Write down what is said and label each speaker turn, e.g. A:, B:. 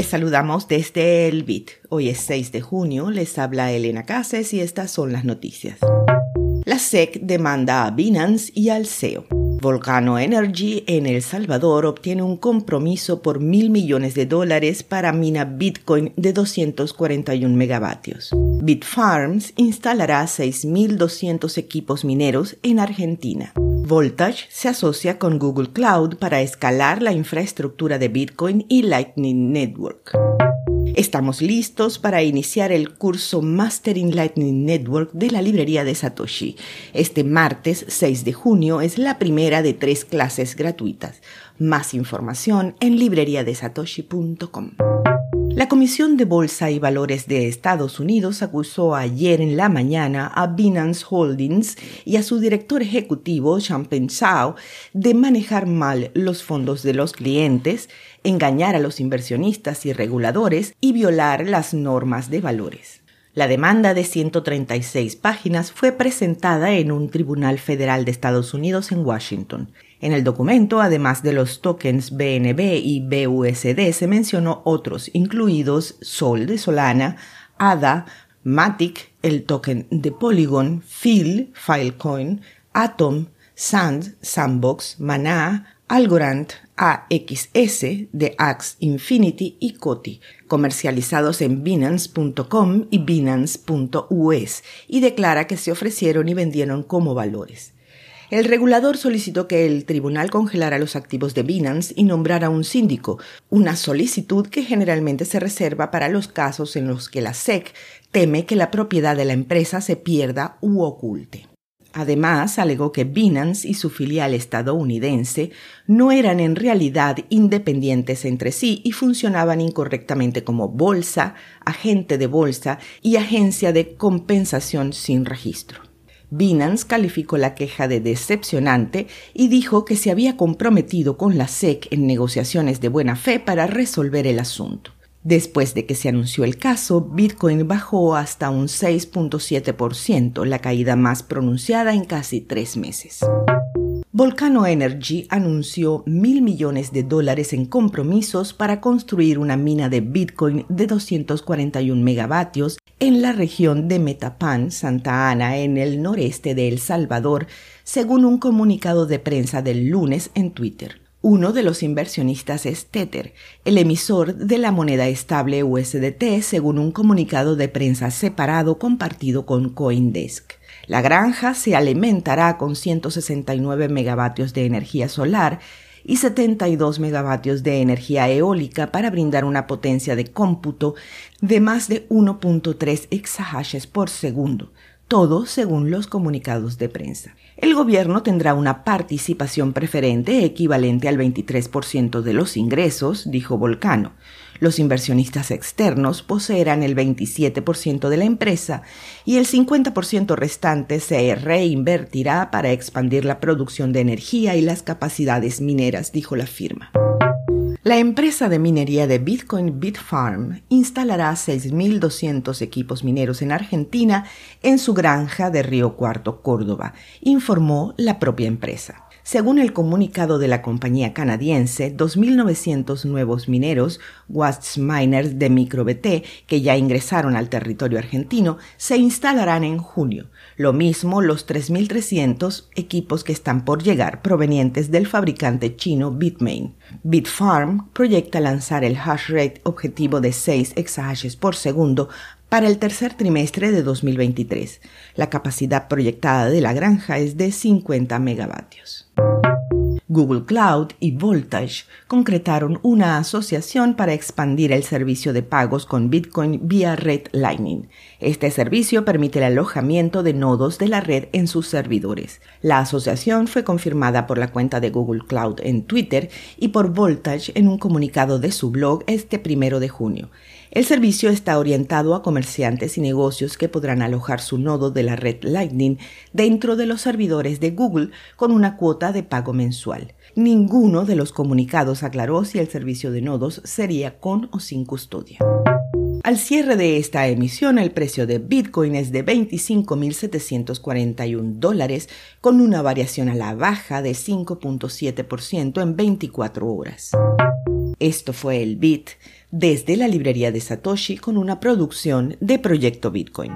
A: Les saludamos desde el BIT. Hoy es 6 de junio, les habla Elena Cases y estas son las noticias. La SEC demanda a Binance y al CEO. Volcano Energy en El Salvador obtiene un compromiso por mil millones de dólares para mina Bitcoin de 241 megavatios. Bitfarms instalará 6.200 equipos mineros en Argentina. Voltage se asocia con Google Cloud para escalar la infraestructura de Bitcoin y Lightning Network. Estamos listos para iniciar el curso Mastering Lightning Network de la librería de Satoshi. Este martes 6 de junio es la primera de tres clases gratuitas. Más información en libreriadesatoshi.com. La Comisión de Bolsa y Valores de Estados Unidos acusó ayer en la mañana a Binance Holdings y a su director ejecutivo, Champagne Zhao, de manejar mal los fondos de los clientes, engañar a los inversionistas y reguladores y violar las normas de valores. La demanda de 136 páginas fue presentada en un tribunal federal de Estados Unidos en Washington. En el documento, además de los tokens BNB y BUSD, se mencionó otros, incluidos Sol de Solana, ADA, Matic, el token de Polygon, Phil, Filecoin, Atom, Sand, Sandbox, Mana, Algorand, AXS de Axe Infinity y Coti, comercializados en Binance.com y Binance.us, y declara que se ofrecieron y vendieron como valores. El regulador solicitó que el tribunal congelara los activos de Binance y nombrara un síndico, una solicitud que generalmente se reserva para los casos en los que la SEC teme que la propiedad de la empresa se pierda u oculte. Además, alegó que Binance y su filial estadounidense no eran en realidad independientes entre sí y funcionaban incorrectamente como bolsa, agente de bolsa y agencia de compensación sin registro. Binance calificó la queja de decepcionante y dijo que se había comprometido con la SEC en negociaciones de buena fe para resolver el asunto. Después de que se anunció el caso, Bitcoin bajó hasta un 6.7%, la caída más pronunciada en casi tres meses. Volcano Energy anunció mil millones de dólares en compromisos para construir una mina de Bitcoin de 241 megavatios en la región de Metapan, Santa Ana, en el noreste de El Salvador, según un comunicado de prensa del lunes en Twitter. Uno de los inversionistas es Tether, el emisor de la moneda estable USDT, según un comunicado de prensa separado compartido con Coindesk. La granja se alimentará con 169 megavatios de energía solar y 72 megavatios de energía eólica para brindar una potencia de cómputo de más de 1.3 exahashes por segundo, todo según los comunicados de prensa. El gobierno tendrá una participación preferente equivalente al 23% de los ingresos, dijo Volcano. Los inversionistas externos poseerán el 27% de la empresa y el 50% restante se reinvertirá para expandir la producción de energía y las capacidades mineras, dijo la firma. La empresa de minería de Bitcoin Bitfarm instalará 6.200 equipos mineros en Argentina en su granja de Río Cuarto, Córdoba, informó la propia empresa. Según el comunicado de la compañía canadiense, 2.900 nuevos mineros, Watts Miners de MicroBT, que ya ingresaron al territorio argentino, se instalarán en junio. Lo mismo los 3.300 equipos que están por llegar provenientes del fabricante chino Bitmain. Bitfarm proyecta lanzar el hash rate objetivo de 6 exahashes por segundo para el tercer trimestre de 2023. La capacidad proyectada de la granja es de 50 megavatios. Google Cloud y Voltage concretaron una asociación para expandir el servicio de pagos con Bitcoin vía red Lightning. Este servicio permite el alojamiento de nodos de la red en sus servidores. La asociación fue confirmada por la cuenta de Google Cloud en Twitter y por Voltage en un comunicado de su blog este primero de junio. El servicio está orientado a comerciantes y negocios que podrán alojar su nodo de la red Lightning dentro de los servidores de Google con una cuota de pago mensual. Ninguno de los comunicados aclaró si el servicio de nodos sería con o sin custodia. Al cierre de esta emisión, el precio de Bitcoin es de 25.741 dólares, con una variación a la baja de 5.7% en 24 horas. Esto fue el Bit. Desde la librería de Satoshi con una producción de Proyecto Bitcoin.